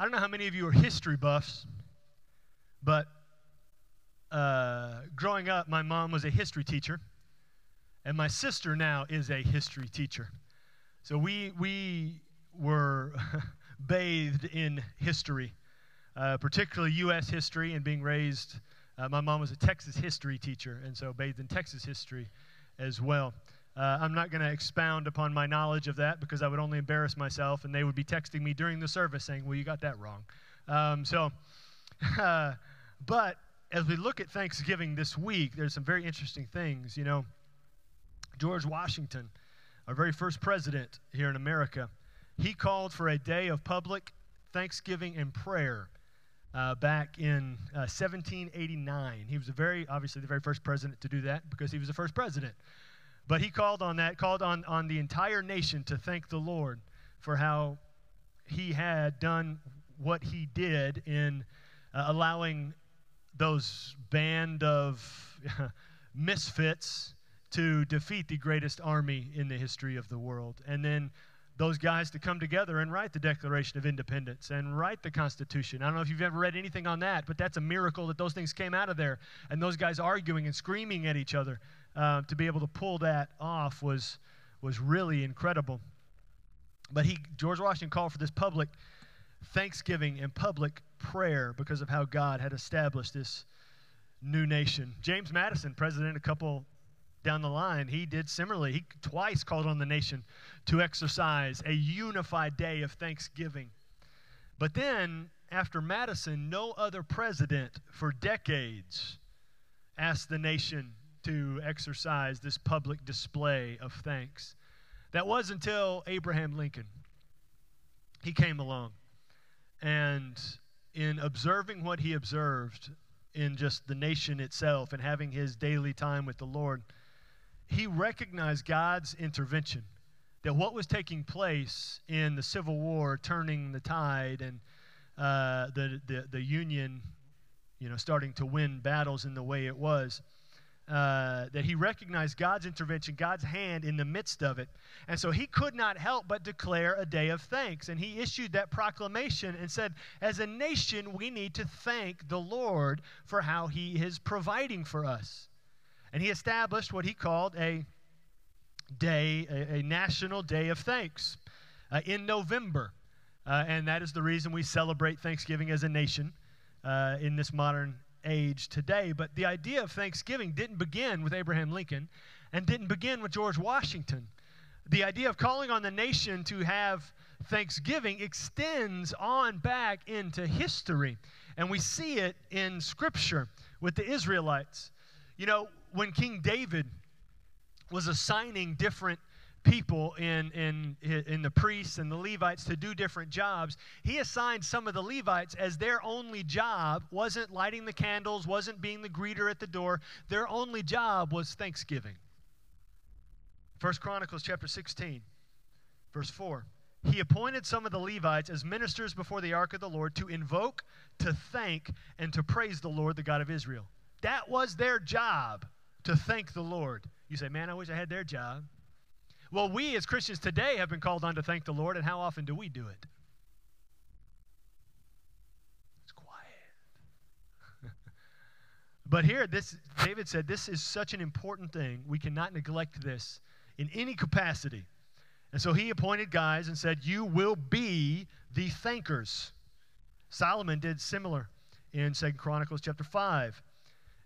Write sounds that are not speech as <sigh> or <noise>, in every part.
I don't know how many of you are history buffs, but uh, growing up, my mom was a history teacher, and my sister now is a history teacher. So we, we were <laughs> bathed in history, uh, particularly U.S. history, and being raised. Uh, my mom was a Texas history teacher, and so bathed in Texas history as well. Uh, I'm not going to expound upon my knowledge of that because I would only embarrass myself, and they would be texting me during the service saying, Well, you got that wrong. Um, so, <laughs> uh, but as we look at Thanksgiving this week, there's some very interesting things. You know, George Washington, our very first president here in America, he called for a day of public thanksgiving and prayer. Uh, back in uh, 1789. He was a very, obviously, the very first president to do that because he was the first president. But he called on that, called on, on the entire nation to thank the Lord for how he had done what he did in uh, allowing those band of <laughs> misfits to defeat the greatest army in the history of the world. And then those guys to come together and write the Declaration of Independence and write the Constitution. I don't know if you've ever read anything on that, but that's a miracle that those things came out of there. And those guys arguing and screaming at each other uh, to be able to pull that off was, was really incredible. But he, George Washington called for this public thanksgiving and public prayer because of how God had established this new nation. James Madison, president a couple down the line, he did similarly. He twice called on the nation to exercise a unified day of thanksgiving. But then, after Madison, no other president for decades asked the nation to exercise this public display of thanks. That was until Abraham Lincoln. He came along. And in observing what he observed in just the nation itself and having his daily time with the Lord, he recognized God's intervention. That what was taking place in the Civil War, turning the tide, and uh, the, the, the Union, you know, starting to win battles in the way it was, uh, that he recognized God's intervention, God's hand in the midst of it. And so he could not help but declare a day of thanks. And he issued that proclamation and said, as a nation, we need to thank the Lord for how he is providing for us. And he established what he called a day, a, a national day of thanks uh, in November. Uh, and that is the reason we celebrate Thanksgiving as a nation uh, in this modern age today. But the idea of Thanksgiving didn't begin with Abraham Lincoln and didn't begin with George Washington. The idea of calling on the nation to have Thanksgiving extends on back into history. And we see it in Scripture with the Israelites. You know, when King David was assigning different people in, in, in the priests and the Levites to do different jobs, he assigned some of the Levites as their only job wasn't lighting the candles, wasn't being the greeter at the door. Their only job was thanksgiving. First Chronicles chapter 16, verse 4. He appointed some of the Levites as ministers before the ark of the Lord to invoke, to thank, and to praise the Lord, the God of Israel. That was their job, to thank the Lord. You say, man, I wish I had their job. Well, we as Christians today have been called on to thank the Lord, and how often do we do it? It's quiet. <laughs> but here, this David said, this is such an important thing. We cannot neglect this in any capacity. And so he appointed guys and said, You will be the thankers. Solomon did similar in Second Chronicles chapter 5.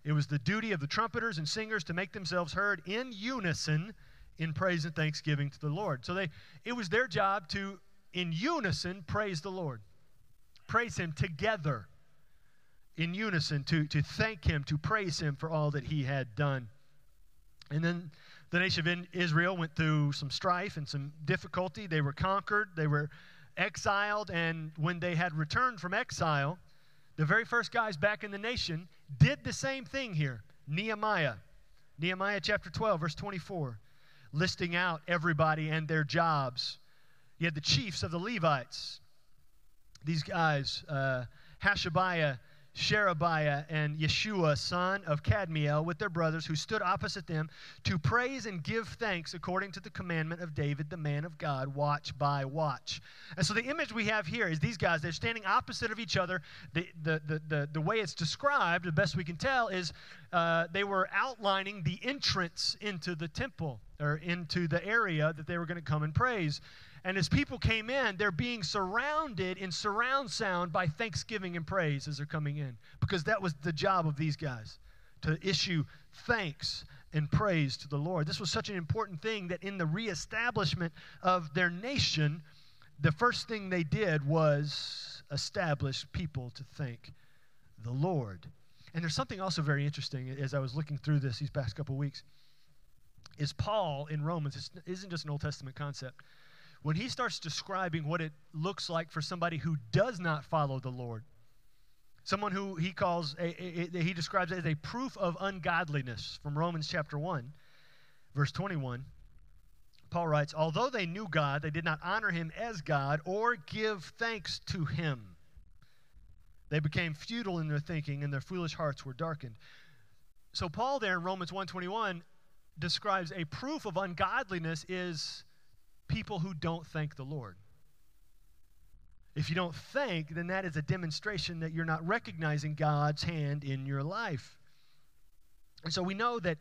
It was the duty of the trumpeters and singers to make themselves heard in unison in praise and thanksgiving to the Lord. So they it was their job to in unison praise the Lord. Praise him together in unison to, to thank him, to praise him for all that he had done. And then the nation of Israel went through some strife and some difficulty. They were conquered, they were exiled, and when they had returned from exile, the very first guys back in the nation did the same thing here. Nehemiah. Nehemiah chapter 12, verse 24 listing out everybody and their jobs. You had the chiefs of the Levites. These guys, uh, Hashabiah, Sherebiah and Yeshua, son of Kadmiel, with their brothers who stood opposite them to praise and give thanks according to the commandment of David, the man of God, watch by watch. And so the image we have here is these guys, they're standing opposite of each other. The, the, the, the, the way it's described, the best we can tell, is uh, they were outlining the entrance into the temple or into the area that they were going to come and praise. And as people came in, they're being surrounded in surround sound by thanksgiving and praise as they're coming in. Because that was the job of these guys to issue thanks and praise to the Lord. This was such an important thing that in the reestablishment of their nation, the first thing they did was establish people to thank the Lord. And there's something also very interesting as I was looking through this these past couple weeks. Is Paul in Romans, it isn't just an Old Testament concept when he starts describing what it looks like for somebody who does not follow the Lord, someone who he calls, a, a, a, he describes as a proof of ungodliness from Romans chapter 1, verse 21. Paul writes, Although they knew God, they did not honor him as God or give thanks to him. They became futile in their thinking, and their foolish hearts were darkened. So Paul there in Romans 121 describes a proof of ungodliness is people who don't thank the Lord. If you don't thank, then that is a demonstration that you're not recognizing God's hand in your life. And so we know that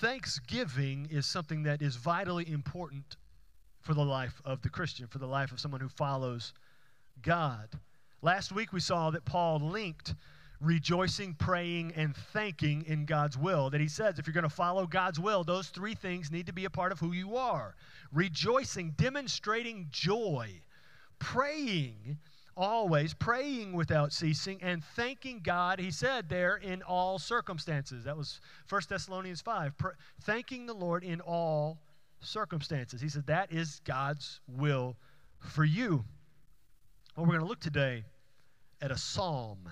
thanksgiving is something that is vitally important for the life of the Christian, for the life of someone who follows God. Last week we saw that Paul linked rejoicing, praying, and thanking in God's will. That he says if you're going to follow God's will, those three things need to be a part of who you are rejoicing, demonstrating joy, praying always, praying without ceasing, and thanking God, he said there, in all circumstances. That was 1 Thessalonians 5. Pr- thanking the Lord in all circumstances. He said that is God's will for you. Well, we're going to look today at a psalm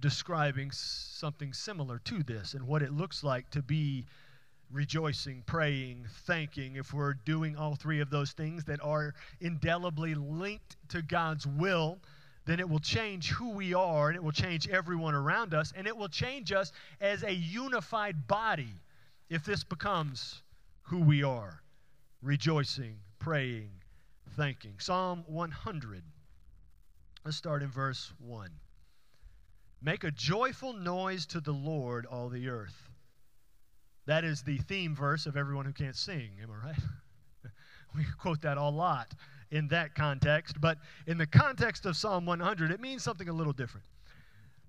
describing something similar to this and what it looks like to be rejoicing, praying, thanking, if we're doing all three of those things that are indelibly linked to God's will, then it will change who we are and it will change everyone around us and it will change us as a unified body if this becomes who we are rejoicing, praying, thanking. Psalm 100. Let's start in verse 1. Make a joyful noise to the Lord, all the earth. That is the theme verse of everyone who can't sing, am I right? <laughs> we quote that a lot in that context, but in the context of Psalm 100, it means something a little different.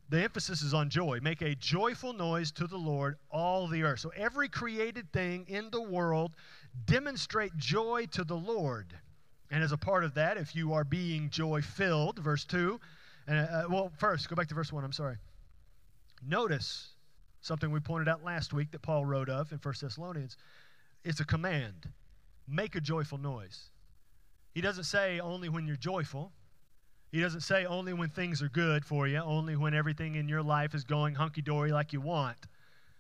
The emphasis is on joy. Make a joyful noise to the Lord, all the earth. So every created thing in the world demonstrate joy to the Lord. And as a part of that, if you are being joy filled, verse 2, and, uh, well, first, go back to verse 1, I'm sorry. Notice something we pointed out last week that Paul wrote of in 1 Thessalonians. It's a command make a joyful noise. He doesn't say only when you're joyful. He doesn't say only when things are good for you, only when everything in your life is going hunky dory like you want.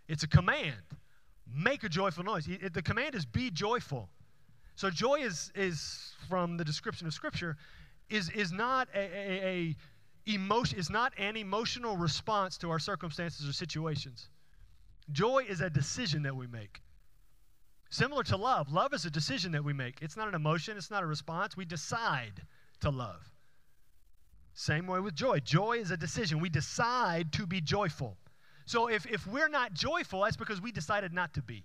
It's a command. Make a joyful noise. The command is be joyful. So joy is, is from the description of Scripture, is, is not a, a, a emotion is not an emotional response to our circumstances or situations. Joy is a decision that we make. Similar to love, love is a decision that we make. It's not an emotion, it's not a response. We decide to love. Same way with joy. Joy is a decision. We decide to be joyful. So if, if we're not joyful, that's because we decided not to be.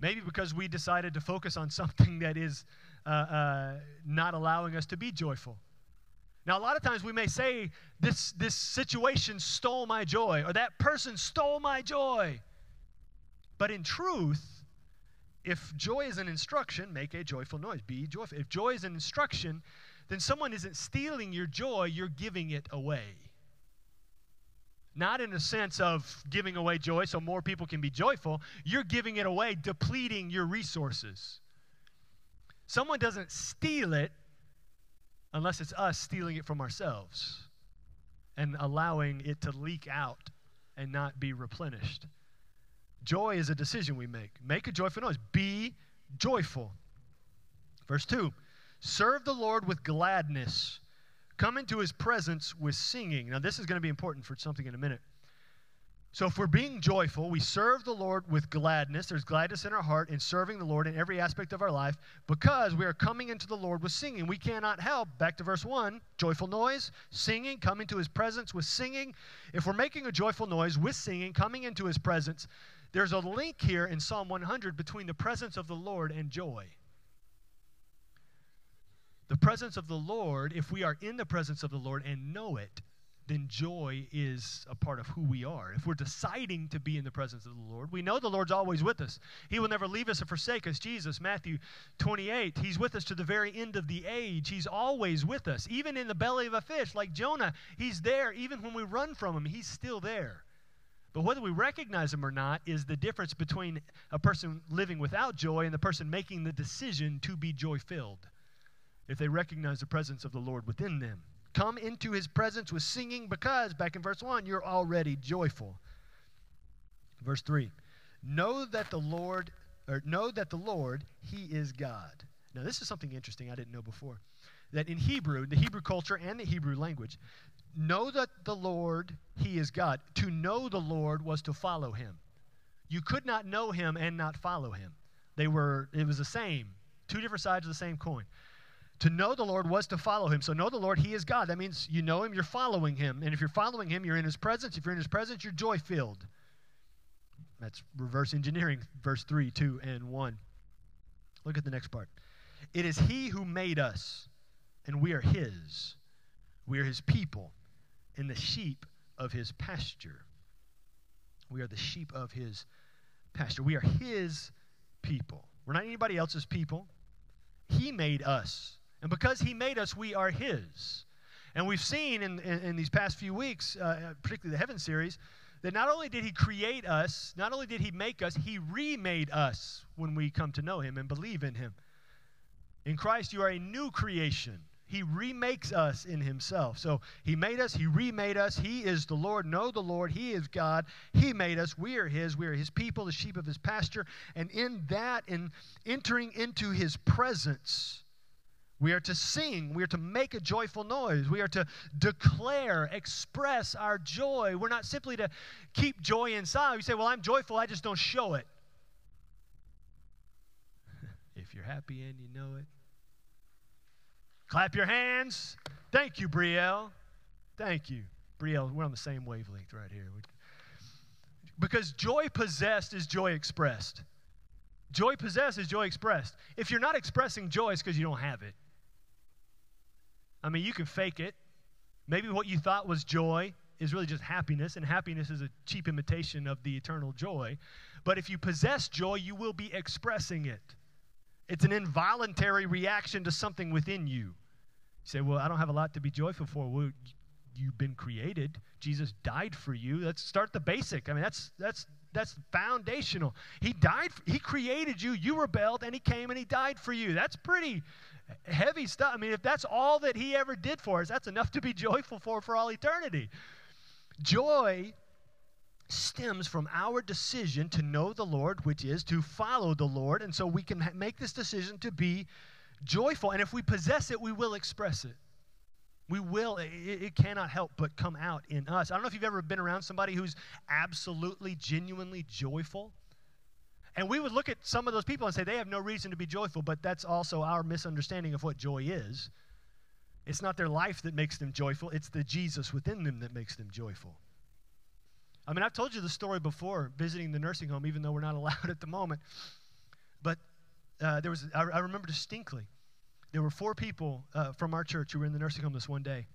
Maybe because we decided to focus on something that is uh, uh, not allowing us to be joyful. Now, a lot of times we may say, this, this situation stole my joy, or that person stole my joy. But in truth, if joy is an instruction, make a joyful noise. Be joyful. If joy is an instruction, then someone isn't stealing your joy, you're giving it away. Not in a sense of giving away joy so more people can be joyful. You're giving it away, depleting your resources. Someone doesn't steal it, unless it's us stealing it from ourselves and allowing it to leak out and not be replenished. Joy is a decision we make. Make a joyful noise. Be joyful. Verse 2 Serve the Lord with gladness. Come into his presence with singing. Now, this is going to be important for something in a minute. So, if we're being joyful, we serve the Lord with gladness. There's gladness in our heart in serving the Lord in every aspect of our life because we are coming into the Lord with singing. We cannot help, back to verse 1, joyful noise, singing, coming to his presence with singing. If we're making a joyful noise with singing, coming into his presence, there's a link here in Psalm 100 between the presence of the Lord and joy. The presence of the Lord, if we are in the presence of the Lord and know it, then joy is a part of who we are. If we're deciding to be in the presence of the Lord, we know the Lord's always with us. He will never leave us or forsake us. Jesus, Matthew 28, He's with us to the very end of the age. He's always with us. Even in the belly of a fish, like Jonah, He's there. Even when we run from Him, He's still there. But whether we recognize Him or not is the difference between a person living without joy and the person making the decision to be joy filled. If they recognize the presence of the Lord within them. Come into his presence with singing because, back in verse 1, you're already joyful. Verse 3 Know that the Lord, or know that the Lord, he is God. Now, this is something interesting I didn't know before. That in Hebrew, the Hebrew culture and the Hebrew language, know that the Lord, he is God. To know the Lord was to follow him. You could not know him and not follow him. They were, it was the same, two different sides of the same coin. To know the Lord was to follow him. So know the Lord, he is God. That means you know him, you're following him. And if you're following him, you're in his presence. If you're in his presence, you're joy filled. That's reverse engineering, verse 3, 2, and 1. Look at the next part. It is he who made us, and we are his. We are his people, and the sheep of his pasture. We are the sheep of his pasture. We are his people. We're not anybody else's people. He made us. And because He made us, we are His. And we've seen in, in, in these past few weeks, uh, particularly the Heaven series, that not only did He create us, not only did He make us, He remade us when we come to know Him and believe in Him. In Christ, you are a new creation. He remakes us in Himself. So He made us, He remade us. He is the Lord. Know the Lord. He is God. He made us. We are His. We are His people, the sheep of His pasture. And in that, in entering into His presence, we are to sing. We are to make a joyful noise. We are to declare, express our joy. We're not simply to keep joy inside. We say, Well, I'm joyful, I just don't show it. <laughs> if you're happy and you know it, clap your hands. Thank you, Brielle. Thank you. Brielle, we're on the same wavelength right here. Because joy possessed is joy expressed. Joy possessed is joy expressed. If you're not expressing joy, it's because you don't have it. I mean, you can fake it. Maybe what you thought was joy is really just happiness, and happiness is a cheap imitation of the eternal joy. But if you possess joy, you will be expressing it. It's an involuntary reaction to something within you. You say, Well, I don't have a lot to be joyful for. Well, you've been created. Jesus died for you. Let's start the basic. I mean, that's that's that's foundational. He died, For, he created you, you rebelled, and he came and he died for you. That's pretty heavy stuff. I mean, if that's all that he ever did for us, that's enough to be <laughs> joyful for for all eternity. Joy stems from our decision to know the Lord, which is to follow the Lord. And so we can make this decision to be joyful. And if we possess it, we will express it. We will, it, it, cannot help but come out in us. I don't know if you've ever been around somebody who's absolutely, genuinely joyful. And we would look at some of those people and say they have no reason to be joyful, but that's also our misunderstanding of what joy is. It's not their life that makes them joyful, it's the Jesus within them that makes them joyful. I mean, I've told you the story before visiting the nursing home, even though we're not <laughs> allowed at the moment. But uh, there was, I, I, remember distinctly, there were four people uh, from our church who were in the nursing home this one day.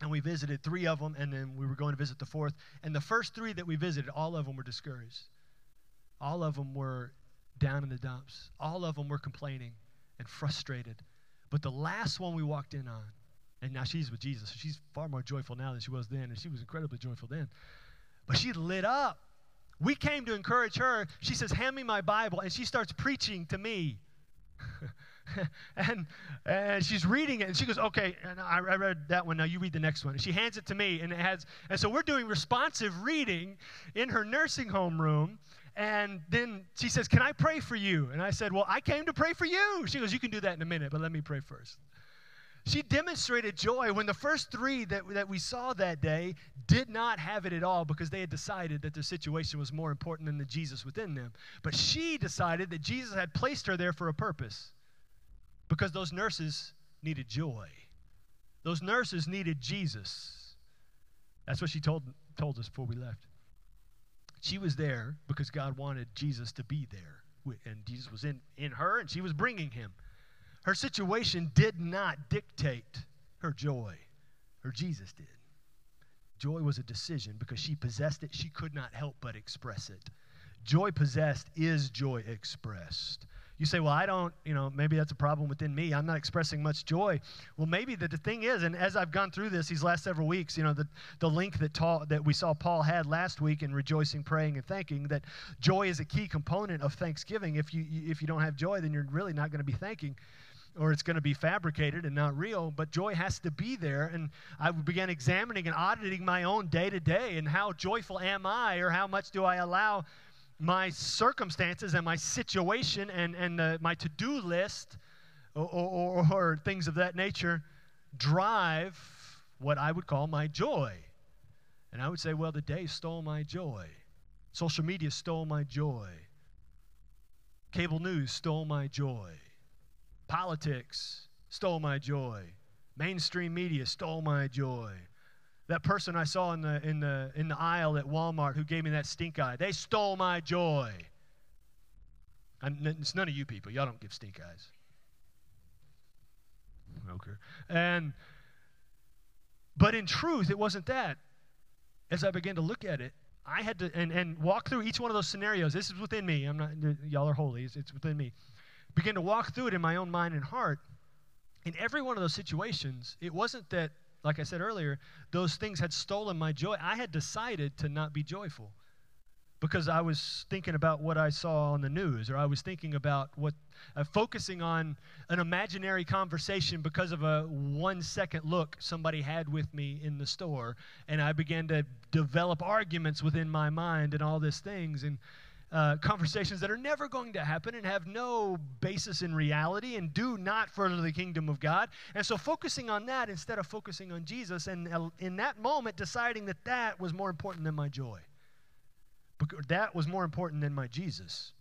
And we visited three of them, and then we were going to visit the fourth. And the first three that we visited, all of them were discouraged. All of them were down in the dumps. All of them were complaining and frustrated. But the last one we walked in on, and now she's with Jesus, she's far more joyful now than she was then, and she was incredibly joyful then. But she lit up. We came to encourage her. She says, Hand me my Bible, and she starts preaching to me. <laughs> and, and she's reading it, and she goes, "Okay." And I, I, read that one. Now you read the next one. And she hands it to me, and it has. And so we're doing responsive reading in her nursing home room, and then she says, Can I pray for you? And I said, Well, I came to pray for you. She goes, You can do that in a minute, but let me pray first. She demonstrated joy when the first three that, that we saw that day did not have it at all because they had decided that their situation was more important than the Jesus within them. But she decided that Jesus had placed her there for a purpose because those nurses needed joy. Those nurses needed Jesus. That's what she told, told us before we left. She was there because God wanted Jesus to be there. And Jesus was in, in her, and she was bringing him. Her situation did not dictate her joy, her Jesus did. Joy was a decision because she possessed it. She could not help but express it. Joy possessed is joy expressed. You say, well, I don't, you know, maybe that's a problem within me. I'm not expressing much joy. Well, maybe the, the thing is, and as I've gone through this these last several weeks, you know, the, the link that, ta- that we saw Paul had last week in rejoicing, praying, and thanking, that joy is a key component of thanksgiving. If you, if you don't have joy, then you're really not going to be thanking or it's going to be fabricated and not real, but joy has to be there. And I began examining and auditing my own day to day and how joyful am I, or how much do I allow my circumstances and my situation and, and the, my to do list or, or, or things of that nature drive what I would call my joy. And I would say, well, the day stole my joy. Social media stole my joy. Cable news stole my joy. Politics stole my joy. Mainstream media stole my joy. That person I saw in the, in the, in the aisle at Walmart who gave me that stink eye, they stole my joy. It's none of you people. Y'all don't give stink eyes. Okay. And, but in truth, it wasn't that. As I began to look at it, I had to, and, and walk through each one of those scenarios. This is within me. I'm not, y'all are holy. It's, it's within me begin to walk through it in my own mind and heart. In every one of those situations, it wasn't that, like I said earlier, those things had stolen my joy. I had decided to not be joyful because I was thinking about what I saw on the news, or I was thinking about what, uh, focusing on an imaginary conversation because of a one second look somebody had with me in the store. And I began to develop arguments within my mind and all these things. And uh, conversations that are never going to happen and have no basis in reality and do not further the kingdom of God. And so, focusing on that instead of focusing on Jesus, and uh, in that moment, deciding that that was more important than my joy. That was more important than my Jesus.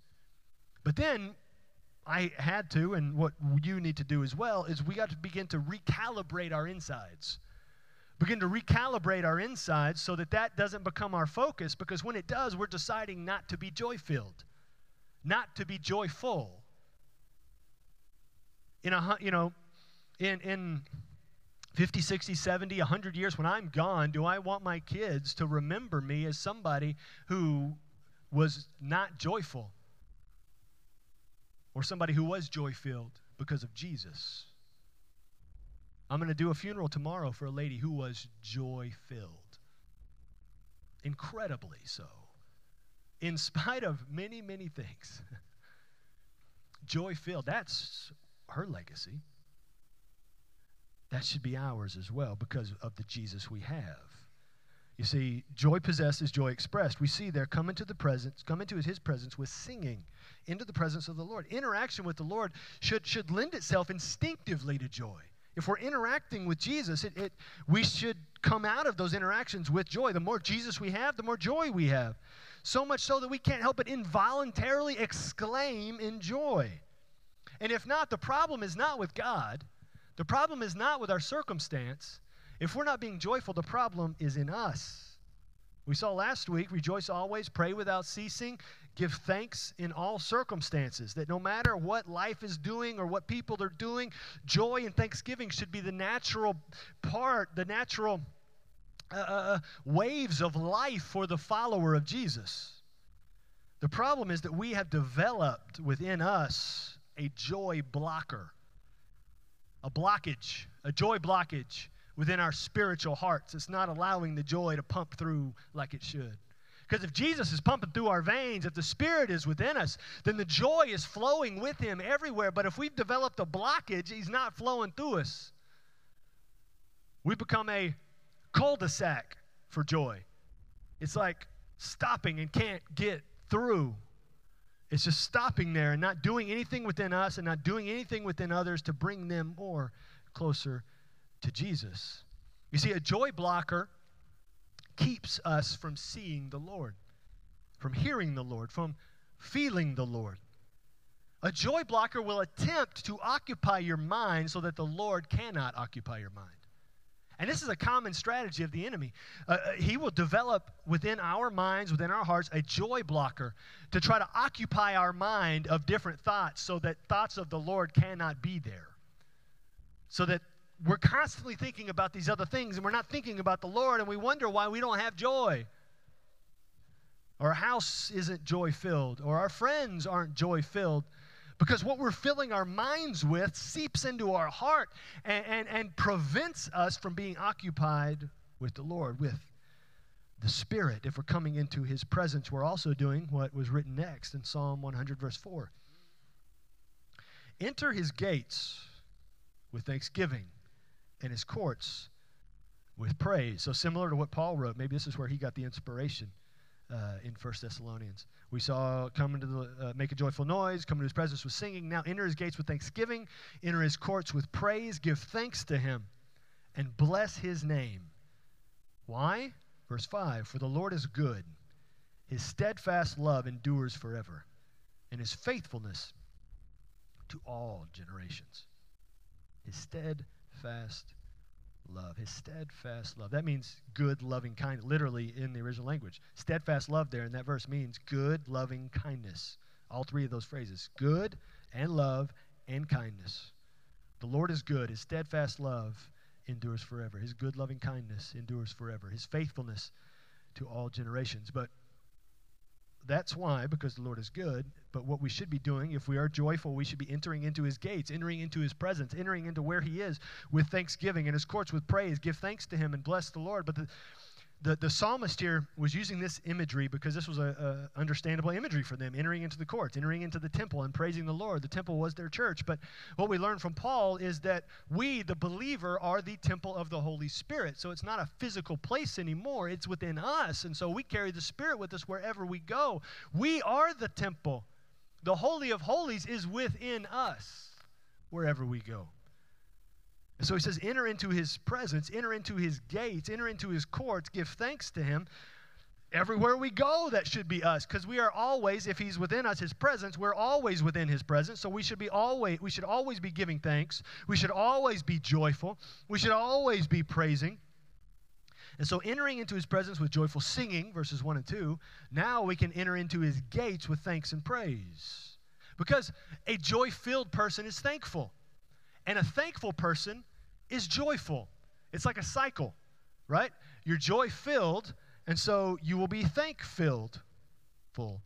But then I had to, and what you need to do as well, is we got to begin to recalibrate our insides begin to recalibrate our insides so that that doesn't become our focus because when it does, we're deciding not to be joy filled, not to be joyful. In a, you know, in, in 50, 60, 70, 100 years when I'm gone, do I want my kids to remember me as somebody who was not joyful or somebody who was joy filled because of Jesus? I'm going to do a funeral tomorrow for a lady who was joy filled. Incredibly so. In spite of many, many things. <laughs> joy filled. That's her legacy. That should be ours as well because of the Jesus we have. You see, joy possessed is joy expressed. We see there come into the presence, come into his presence with singing, into the presence of the Lord. Interaction with the Lord should, should lend itself instinctively to joy. If we're interacting with Jesus, it, it, we should come out of those interactions with joy. The more Jesus we have, the more joy we have. So much so that we can't help but involuntarily exclaim in joy. And if not, the problem is not with God, the problem is not with our circumstance. If we're not being joyful, the problem is in us. We saw last week rejoice always, pray without ceasing, give thanks in all circumstances. That no matter what life is doing or what people are doing, joy and thanksgiving should be the natural part, the natural uh, uh, uh, waves of life for the follower of Jesus. The problem is that we have developed within us a joy blocker, a blockage, a joy blockage within our spiritual hearts. It's not allowing the joy to pump through like it should. Because if Jesus is pumping through our veins, if the Spirit is within us, then the joy is flowing with Him everywhere. But if we've developed a blockage, He's not flowing through us. We become a cul de sac for joy. It's like stopping and can't get through. It's just stopping there and not doing anything within us and not doing anything within others to bring them more closer to Jesus. You see, a joy blocker keeps us from seeing the Lord, from hearing the Lord, from feeling the Lord. A joy blocker will attempt to occupy your mind so that the Lord cannot occupy your mind. And this is a common strategy of the enemy. Uh, uh, he will develop within our minds, within our hearts, a joy blocker to try to occupy our mind of different thoughts so that thoughts of the Lord cannot be there. So that we're constantly thinking about these other things and we're not thinking about the Lord and we wonder why we don't have joy. Our house isn't joy filled, or our friends aren't joy filled because what we're filling our minds with seeps into our heart and, and, and prevents us from being occupied with the Lord, with the Spirit. If we're coming into His presence, we're also doing what was written next in Psalm 100, verse 4. Enter His gates with thanksgiving and His courts with praise. So, similar to what Paul wrote, maybe this is where he got the inspiration uh, in First Thessalonians. We saw come into the uh, make a joyful noise, come into his presence with singing. Now enter his gates with thanksgiving, enter his courts with praise, give thanks to him, and bless his name. Why? Verse 5 For the Lord is good, his steadfast love endures forever, and his faithfulness to all generations. His steadfast love, his steadfast love. That means good, loving kindness, literally in the original language. Steadfast love there in that verse means good, loving kindness. All three of those phrases good and love and kindness. The Lord is good. His steadfast love endures forever. His good, loving kindness endures forever. His faithfulness to all generations. But that's why, because the Lord is good. But what we should be doing, if we are joyful, we should be entering into his gates, entering into his presence, entering into where he is with thanksgiving and his courts with praise. Give thanks to him and bless the Lord. But the, the, the psalmist here was using this imagery because this was a, a, understandable imagery for them entering into the courts entering into the temple and praising the lord. The temple was their church. But what we learn from paul is that we the believer are the temple of the holy spirit. So it's not a physical place anymore. It's within us. And so we carry the spirit with us wherever we go. We are the temple. The holy of holies is within us wherever we go and so he says, enter into his presence, enter into his gates, enter into his courts, give thanks to him. Everywhere we go, that should be us, because we are always, if he's within us, his presence, we're always within his presence. So we should be always, we should always be giving thanks. We should always be joyful. We should always be praising. And so, entering into his presence with joyful singing, verses 1 and 2, now we can enter into his gates with thanks and praise. Because a joy filled person is thankful. And a thankful person is joyful. It's like a cycle, right? You're joy filled, and so you will be thank filled. Full.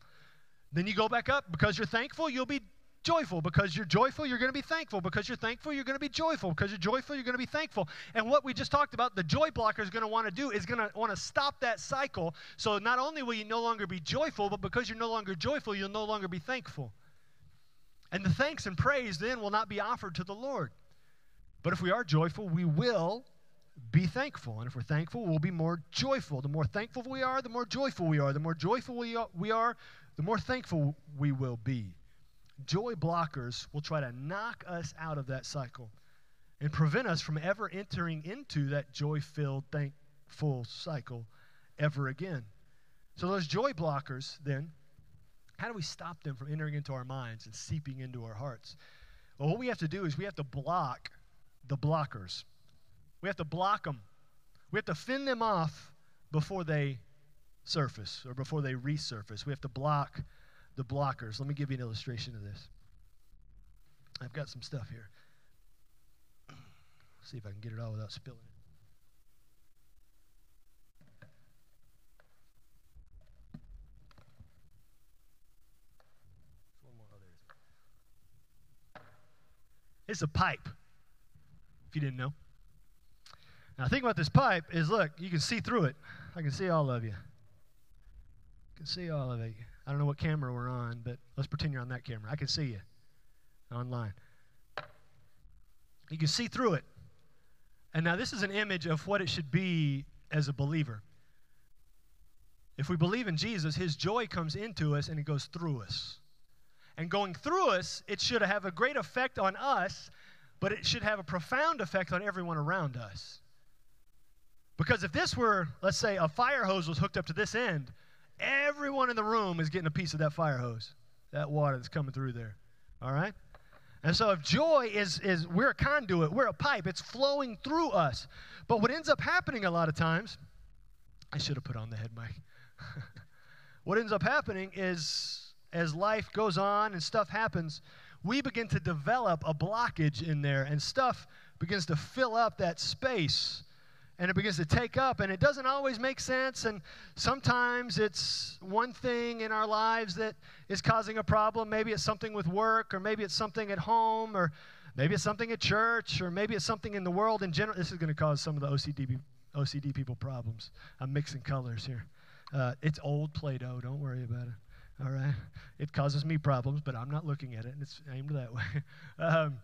Then you go back up because you're thankful, you'll be joyful. Because you're joyful, you're going to be thankful. Because you're thankful, you're going to be joyful. Because you're joyful, you're going to be thankful. And what we just talked about, the joy blocker is going to want to do is going to want to stop that cycle. So not only will you no longer be joyful, but because you're no longer joyful, you'll no longer be thankful. And the thanks and praise then will not be offered to the Lord. But if we are joyful, we will be thankful. And if we're thankful, we'll be more joyful. The more thankful we are, the more joyful we are. The more joyful we are, the more thankful we will be. Joy blockers will try to knock us out of that cycle and prevent us from ever entering into that joy filled, thankful cycle ever again. So, those joy blockers, then, how do we stop them from entering into our minds and seeping into our hearts? Well, what we have to do is we have to block the blockers. We have to block them. We have to fend them off before they surface or before they resurface. We have to block the blockers. Let me give you an illustration of this. I've got some stuff here. See if I can get it all without spilling it. Oh, it's a pipe you didn't know. Now, think about this pipe is look, you can see through it. I can see all of you. I can see all of you. I don't know what camera we're on, but let's pretend you're on that camera. I can see you online. You can see through it. And now, this is an image of what it should be as a believer. If we believe in Jesus, his joy comes into us and it goes through us. And going through us, it should have a great effect on us but it should have a profound effect on everyone around us. Because if this were, let's say, a fire hose was hooked up to this end, everyone in the room is getting a piece of that fire hose, that water that's coming through there. All right? And so if joy is, is we're a conduit, we're a pipe, it's flowing through us. But what ends up happening a lot of times, I should have put on the head mic. <laughs> what ends up happening is as life goes on and stuff happens, we begin to develop a blockage in there and stuff begins to fill up that space and it begins to take up and it doesn't always make sense. And sometimes it's one thing in our lives that is causing a problem. Maybe it's something with work or maybe it's something at home or maybe it's something at church or maybe it's something in the world. In general this is going to cause some of the ocd, OCD people problems. I'm mixing colors here. Uh, it's old play-doh. Don't worry about it all right it causes me problems but i'm not looking at it and it's aimed that way <laughs> um,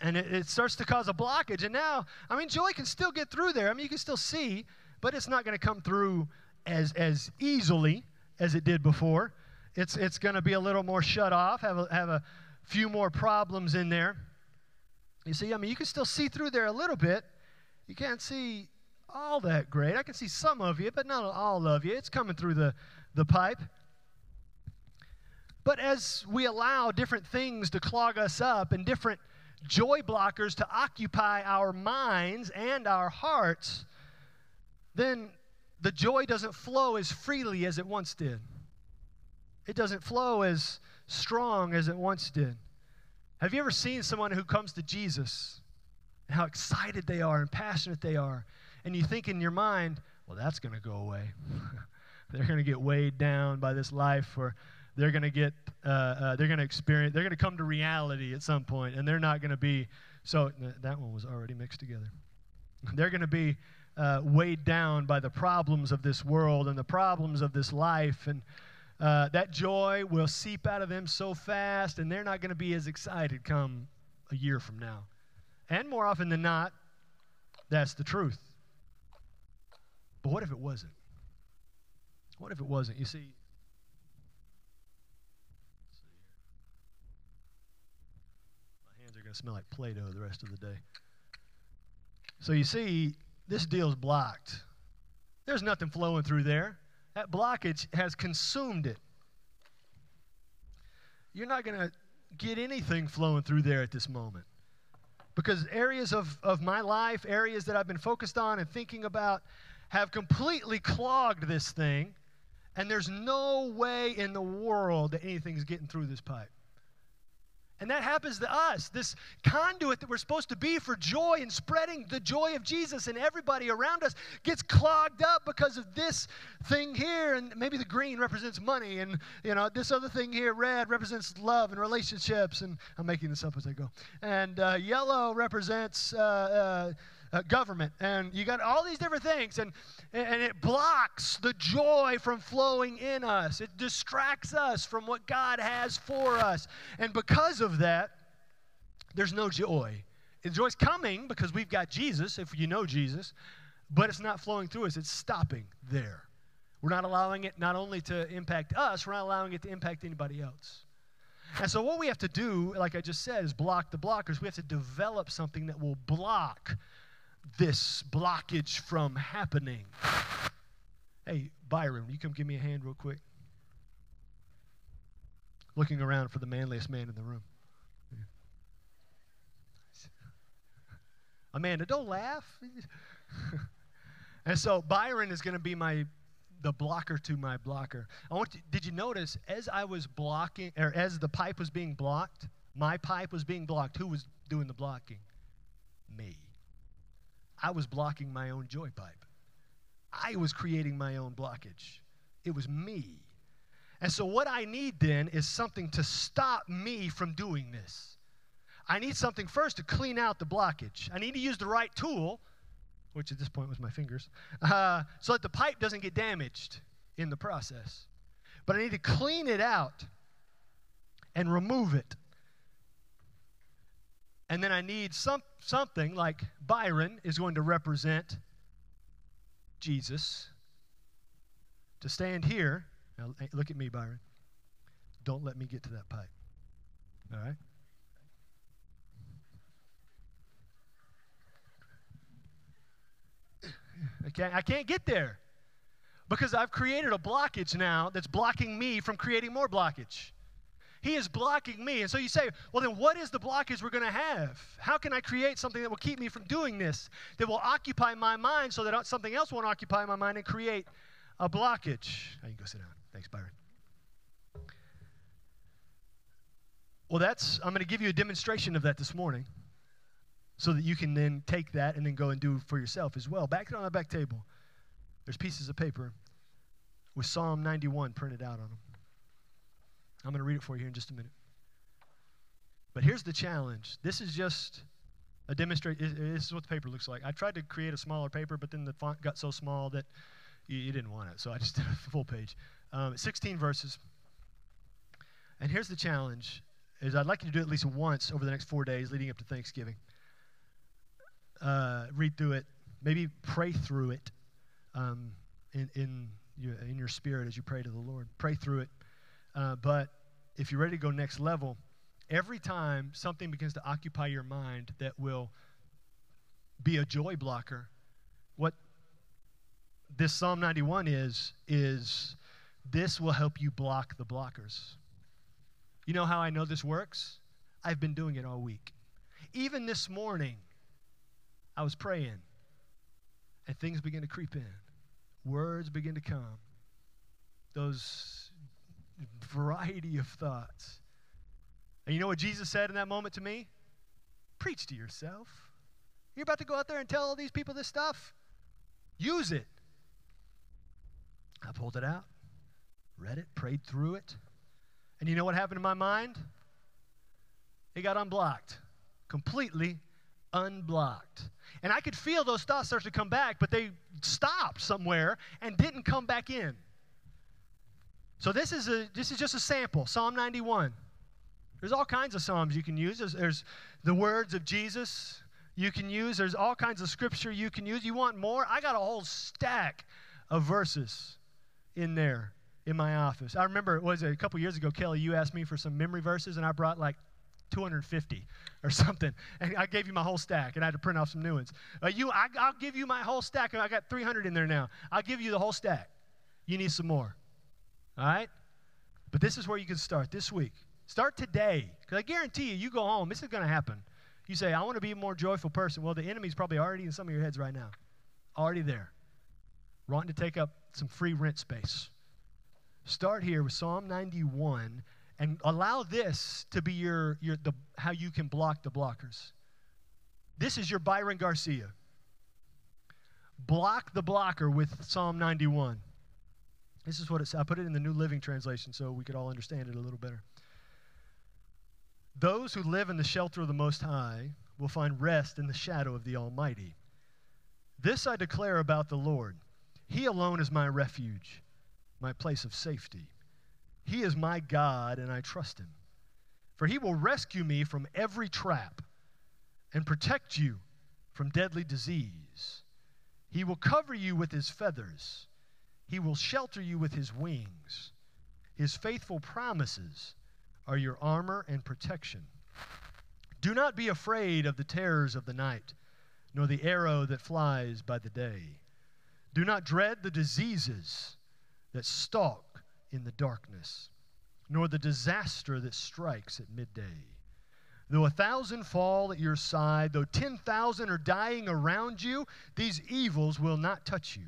and it, it, starts to cause a blockage. And now, I mean, joy can still get through there. I mean, you can still see, but it's not going to come through as, as easily as it did before. It's, it's going to be a little more shut off, have a, have a few more problems in there. You see, I mean, you can still see through there a little bit. You can't see all that great. I can see some of you, but not all of you. It's coming through the, the pipe. But as we allow different things to clog us up and different joy blockers to occupy our minds and our hearts, then the joy doesn't flow as freely as it once did. It doesn't flow as strong as it once did. Have you ever seen someone who comes to Jesus and how excited they are and passionate they are? And you think in your mind, well, that's going to go away. <laughs> They're going to get weighed down by this life, or they're going to get, uh, uh, they're going to experience, they're going to come to reality at some point, and they're not going to be, so that one was already mixed together. They're going to be uh, weighed down by the problems of this world and the problems of this life, and uh, that joy will seep out of them so fast, and they're not going to be as excited come a year from now. And more often than not, that's the truth. But what if it wasn't? What if it wasn't? You see, smell like Play Doh the rest of the day. So you see, this deal's blocked. There's nothing flowing through there. That blockage has consumed it. You're not going to get anything flowing through there at this moment. Because areas of, of my life, areas that I've been focused on and thinking about, have completely clogged this thing, and there's no way in the world that anything's getting through this pipe. And that happens to us. This conduit that we're supposed to be for joy and spreading the joy of Jesus and everybody around us gets clogged up because of this thing here. And maybe the green represents money. And, you know, this other thing here, red, represents love and relationships. And I'm making this up as I go. And uh, yellow represents. Uh, uh, uh, government, and you got all these different things, and, and it blocks the joy from flowing in us. It distracts us from what God has for us. And because of that, there's no joy. The joy's coming because we've got Jesus, if you know Jesus, but it's not flowing through us, it's stopping there. We're not allowing it not only to impact us, we're not allowing it to impact anybody else. And so, what we have to do, like I just said, is block the blockers. We have to develop something that will block this blockage from happening. Hey, Byron, you come give me a hand real quick? Looking around for the manliest man in the room. Amanda, don't laugh. <laughs> and so Byron is going to be my the blocker to my blocker. I want to, did you notice as I was blocking or as the pipe was being blocked, my pipe was being blocked, who was doing the blocking? Me. I was blocking my own joy pipe. I was creating my own blockage. It was me. And so, what I need then is something to stop me from doing this. I need something first to clean out the blockage. I need to use the right tool, which at this point was my fingers, uh, so that the pipe doesn't get damaged in the process. But I need to clean it out and remove it. And then I need some, something like Byron is going to represent Jesus. To stand here, now look at me, Byron. Don't let me get to that pipe. All right? Okay. I can't get there because I've created a blockage now that's blocking me from creating more blockage. He is blocking me. And so you say, well, then what is the blockage we're going to have? How can I create something that will keep me from doing this, that will occupy my mind so that something else won't occupy my mind and create a blockage? Now you can go sit down. Thanks, Byron. Well, that's, I'm going to give you a demonstration of that this morning so that you can then take that and then go and do for yourself as well. Back on the back table, there's pieces of paper with Psalm 91 printed out on them. I'm going to read it for you here in just a minute. But here's the challenge. This is just a demonstration. This is what the paper looks like. I tried to create a smaller paper, but then the font got so small that you, you didn't want it. So I just <laughs> did a full page. Um, 16 verses. And here's the challenge is I'd like you to do it at least once over the next four days leading up to Thanksgiving. Uh, read through it, maybe pray through it um, in, in, your, in your spirit as you pray to the Lord. Pray through it. Uh, but if you're ready to go next level, every time something begins to occupy your mind that will be a joy blocker, what this Psalm 91 is, is this will help you block the blockers. You know how I know this works? I've been doing it all week. Even this morning, I was praying, and things begin to creep in. Words begin to come. Those variety of thoughts. And you know what Jesus said in that moment to me? Preach to yourself. You're about to go out there and tell all these people this stuff? Use it. I pulled it out, read it, prayed through it. And you know what happened in my mind? It got unblocked, completely unblocked. And I could feel those thoughts start to come back, but they stopped somewhere and didn't come back in. So this is a this is just a sample. Psalm 91. There's all kinds of psalms you can use. There's, there's the words of Jesus you can use. There's all kinds of scripture you can use. You want more? I got a whole stack of verses in there in my office. I remember it was a couple years ago, Kelly, you asked me for some memory verses, and I brought like 250 or <laughs> something, and I gave you my whole stack, and I had to print off some new ones. Uh, you, I, I'll give you my whole stack, and I got 300 in there now. I'll give you the whole stack. You need some more. All right? But this is where you can start this week. Start today. Because I guarantee you, you go home, this is going to happen. You say, I want to be a more joyful person. Well, the enemy's probably already in some of your heads right now. Already there. Wanting to take up some free rent space. Start here with Psalm 91 and allow this to be your, your the, how you can block the blockers. This is your Byron Garcia. Block the blocker with Psalm 91. This is what it. I put it in the New Living Translation so we could all understand it a little better. Those who live in the shelter of the Most High will find rest in the shadow of the Almighty. This I declare about the Lord He alone is my refuge, my place of safety. He is my God, and I trust Him. For He will rescue me from every trap and protect you from deadly disease. He will cover you with His feathers he will shelter you with his wings. His faithful promises are your armor and protection. Do not be afraid of the terrors of the night, nor the arrow that flies by the day. Do not dread the diseases that stalk in the darkness, nor the disaster that strikes at midday. Though a thousand fall at your side, though 10,000 are dying around you, these evils will not touch you.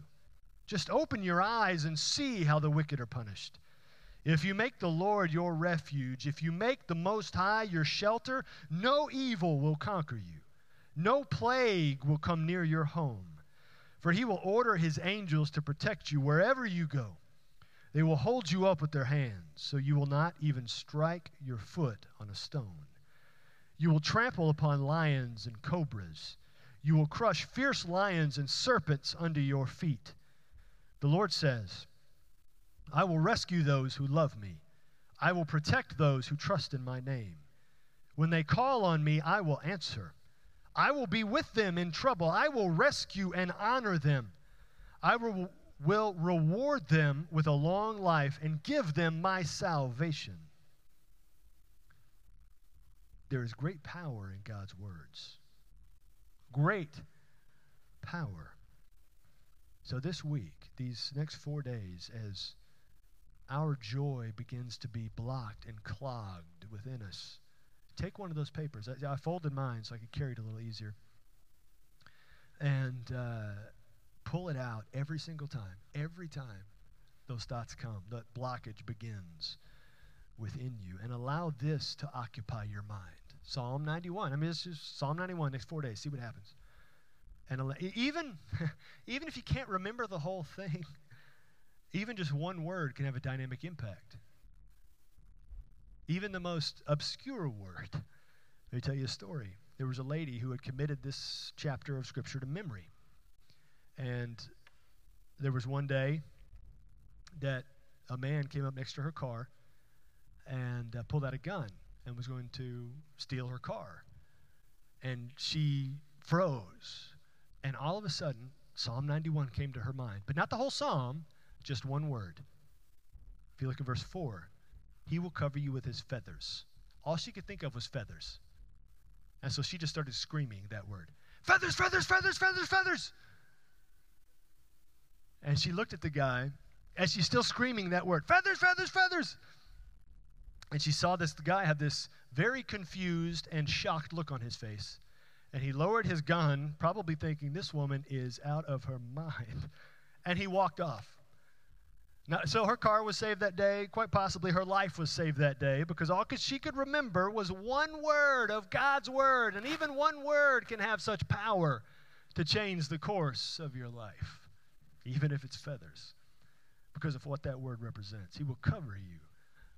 Just open your eyes and see how the wicked are punished. If you make the Lord your refuge, if you make the Most High your shelter, no evil will conquer you. No plague will come near your home. For he will order his angels to protect you wherever you go. They will hold you up with their hands, so you will not even strike your foot on a stone. You will trample upon lions and cobras. You will crush fierce lions and serpents under your feet. The Lord says, I will rescue those who love me. I will protect those who trust in my name. When they call on me, I will answer. I will be with them in trouble. I will rescue and honor them. I will, will reward them with a long life and give them my salvation. There is great power in God's words. Great power. So this week, these next four days, as our joy begins to be blocked and clogged within us, take one of those papers. I, I folded mine so I could carry it a little easier. And uh, pull it out every single time. Every time those thoughts come, that blockage begins within you. And allow this to occupy your mind. Psalm 91. I mean, it's just Psalm 91, next four days. See what happens. And even, <laughs> even if you can't remember the whole thing, <laughs> even just one word can have a dynamic impact. Even the most obscure word. Let me tell you a story. There was a lady who had committed this chapter of Scripture to memory. And there was one day that a man came up next to her car and uh, pulled out a gun and was going to steal her car. And she froze. And all of a sudden, Psalm 91 came to her mind. But not the whole psalm, just one word. If you look at verse 4, he will cover you with his feathers. All she could think of was feathers. And so she just started screaming that word feathers, feathers, feathers, feathers, feathers. And she looked at the guy as she's still screaming that word feathers, feathers, feathers. And she saw this guy have this very confused and shocked look on his face. And he lowered his gun, probably thinking, This woman is out of her mind. <laughs> And he walked off. Now, so her car was saved that day. Quite possibly her life was saved that day because all she could remember was one word of God's word. And even one word can have such power to change the course of your life, even if it's feathers, because of what that word represents. He will cover you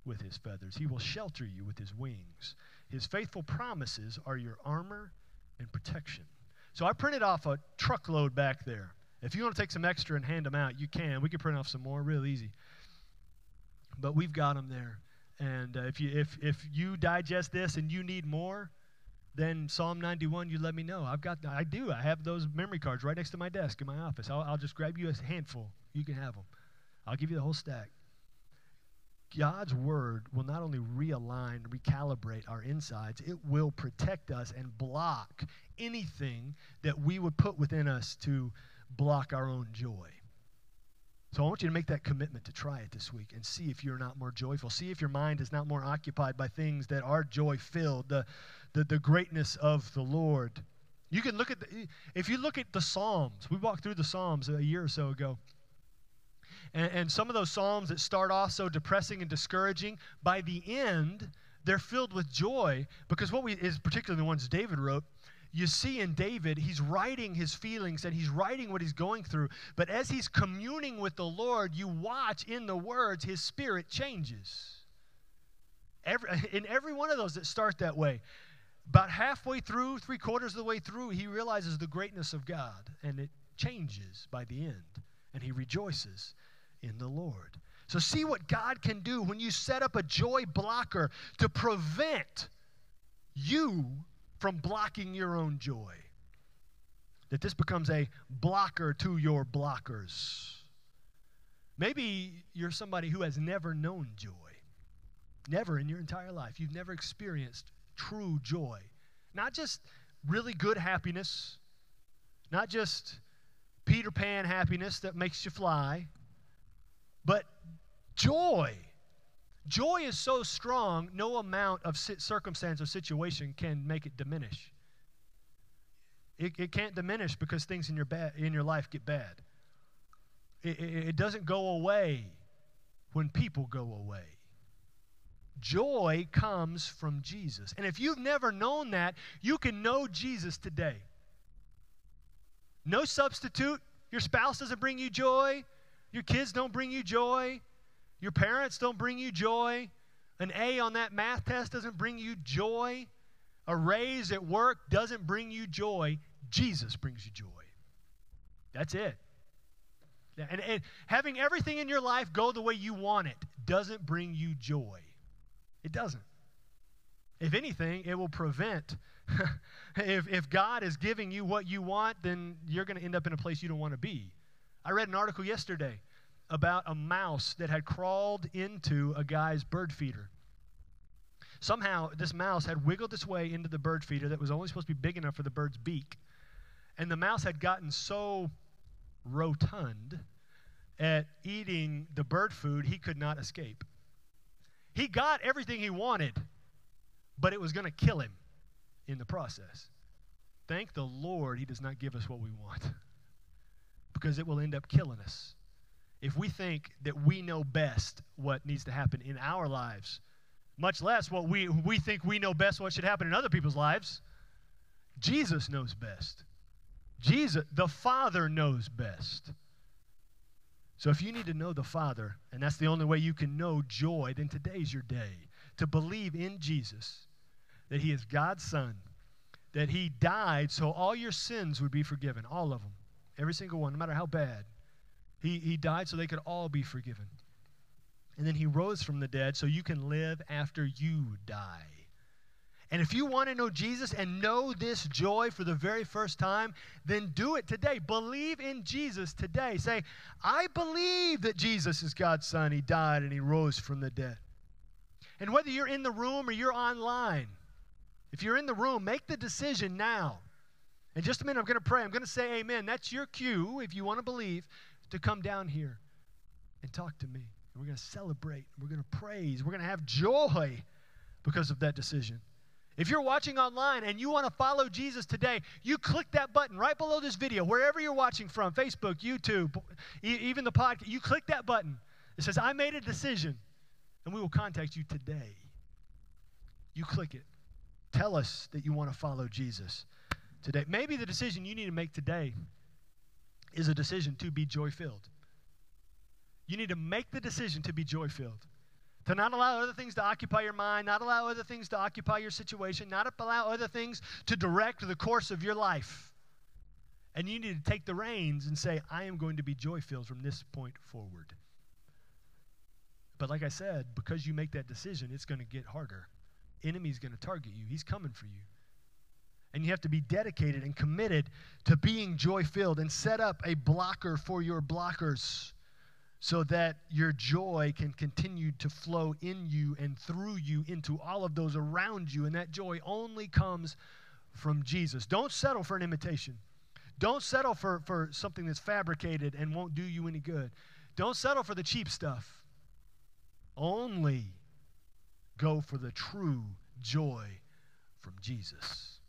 with his feathers, he will shelter you with his wings. His faithful promises are your armor and protection. So I printed off a truckload back there. If you want to take some extra and hand them out, you can. We can print off some more, real easy. But we've got them there. And uh, if you if if you digest this and you need more, then Psalm 91, you let me know. I've got I do. I have those memory cards right next to my desk in my office. I'll, I'll just grab you a handful. You can have them. I'll give you the whole stack. God's word will not only realign, recalibrate our insides, it will protect us and block anything that we would put within us to block our own joy. So I want you to make that commitment to try it this week and see if you're not more joyful. See if your mind is not more occupied by things that are joy filled, the, the, the greatness of the Lord. You can look at the, if you look at the Psalms, we walked through the Psalms a year or so ago. And, and some of those Psalms that start off so depressing and discouraging, by the end, they're filled with joy because what we is particularly the ones David wrote. You see in David, he's writing his feelings and he's writing what he's going through. But as he's communing with the Lord, you watch in the words, his spirit changes. Every, <laughs> in every one of those that start that way, about halfway through, three quarters of the way through, he realizes the greatness of God and it changes by the end. And he rejoices in the Lord. So, see what God can do when you set up a joy blocker to prevent you from blocking your own joy. That this becomes a blocker to your blockers. Maybe you're somebody who has never known joy. Never in your entire life. You've never experienced true joy. Not just really good happiness, not just Peter Pan happiness that makes you fly, but joy. Joy is so strong, no amount of circumstance or situation can make it diminish. It, it can't diminish because things in your, ba- in your life get bad. It, it, it doesn't go away when people go away. Joy comes from Jesus. And if you've never known that, you can know Jesus today. No substitute. Your spouse doesn't bring you joy. Your kids don't bring you joy. Your parents don't bring you joy. An A on that math test doesn't bring you joy. A raise at work doesn't bring you joy. Jesus brings you joy. That's it. And, and, having everything in your life go the way you want it doesn't bring you joy. It doesn't. If anything, it will prevent. <laughs> if, if God is giving you what you want, then you're going to end up in a place you don't want to be. I read an article yesterday about a mouse that had crawled into a guy's bird feeder. Somehow, this mouse had wiggled its way into the bird feeder that was only supposed to be big enough for the bird's beak. And the mouse had gotten so rotund at eating the bird food he could not escape. He got everything he wanted, but it was going to kill him in the process. Thank the Lord he does not give us what we want because it will end up killing us. If we think that we know best what needs to happen in our lives, much less what we, we think we know best what should happen in other people's lives, Jesus knows best. Jesus, the Father knows best. So if you need to know the Father, and that's the only way you can know joy, then today's your day to believe in Jesus, that He is God's Son, that He died so all your sins would be forgiven, all of them, every single one, no matter how bad. He, he died so they could all be forgiven. And then He rose from the dead so you can live after you die. And if you want to know Jesus and know this joy for the very first time, then do it today. Believe in Jesus today. Say, I believe that Jesus is God's Son. He died and He rose from the dead. And whether you're in the room or you're online, if you're in the room, make the decision now. In just a minute, I'm going to pray. I'm going to say amen. That's your cue, if you want to believe, to come down here and talk to me. And we're going to celebrate. We're going to praise. We're going to have joy because of that decision. If you're watching online and you want to follow Jesus today, you click that button right below this video, wherever you're watching from Facebook, YouTube, e- even the podcast. You click that button. It says, I made a decision, and we will contact you today. You click it. Tell us that you want to follow Jesus today. Maybe the decision you need to make today is a decision to be joy filled. You need to make the decision to be joy filled. To not allow other things to occupy your mind, not allow other things to occupy your situation, not allow other things to direct the course of your life. And you need to take the reins and say, I am going to be joy filled from this point forward. But like I said, because you make that decision, it's going to get harder. Enemy's going to target you. He's coming for you. And you have to be dedicated and committed to being joy filled and set up a blocker for your blockers so that your joy can continue to flow in you and through you into all of those around you. And that joy only comes from Jesus. Don't settle for an imitation. Don't settle for, for something that's fabricated and won't do you any good. Don't settle for the cheap stuff. Only go for the true joy from Jesus.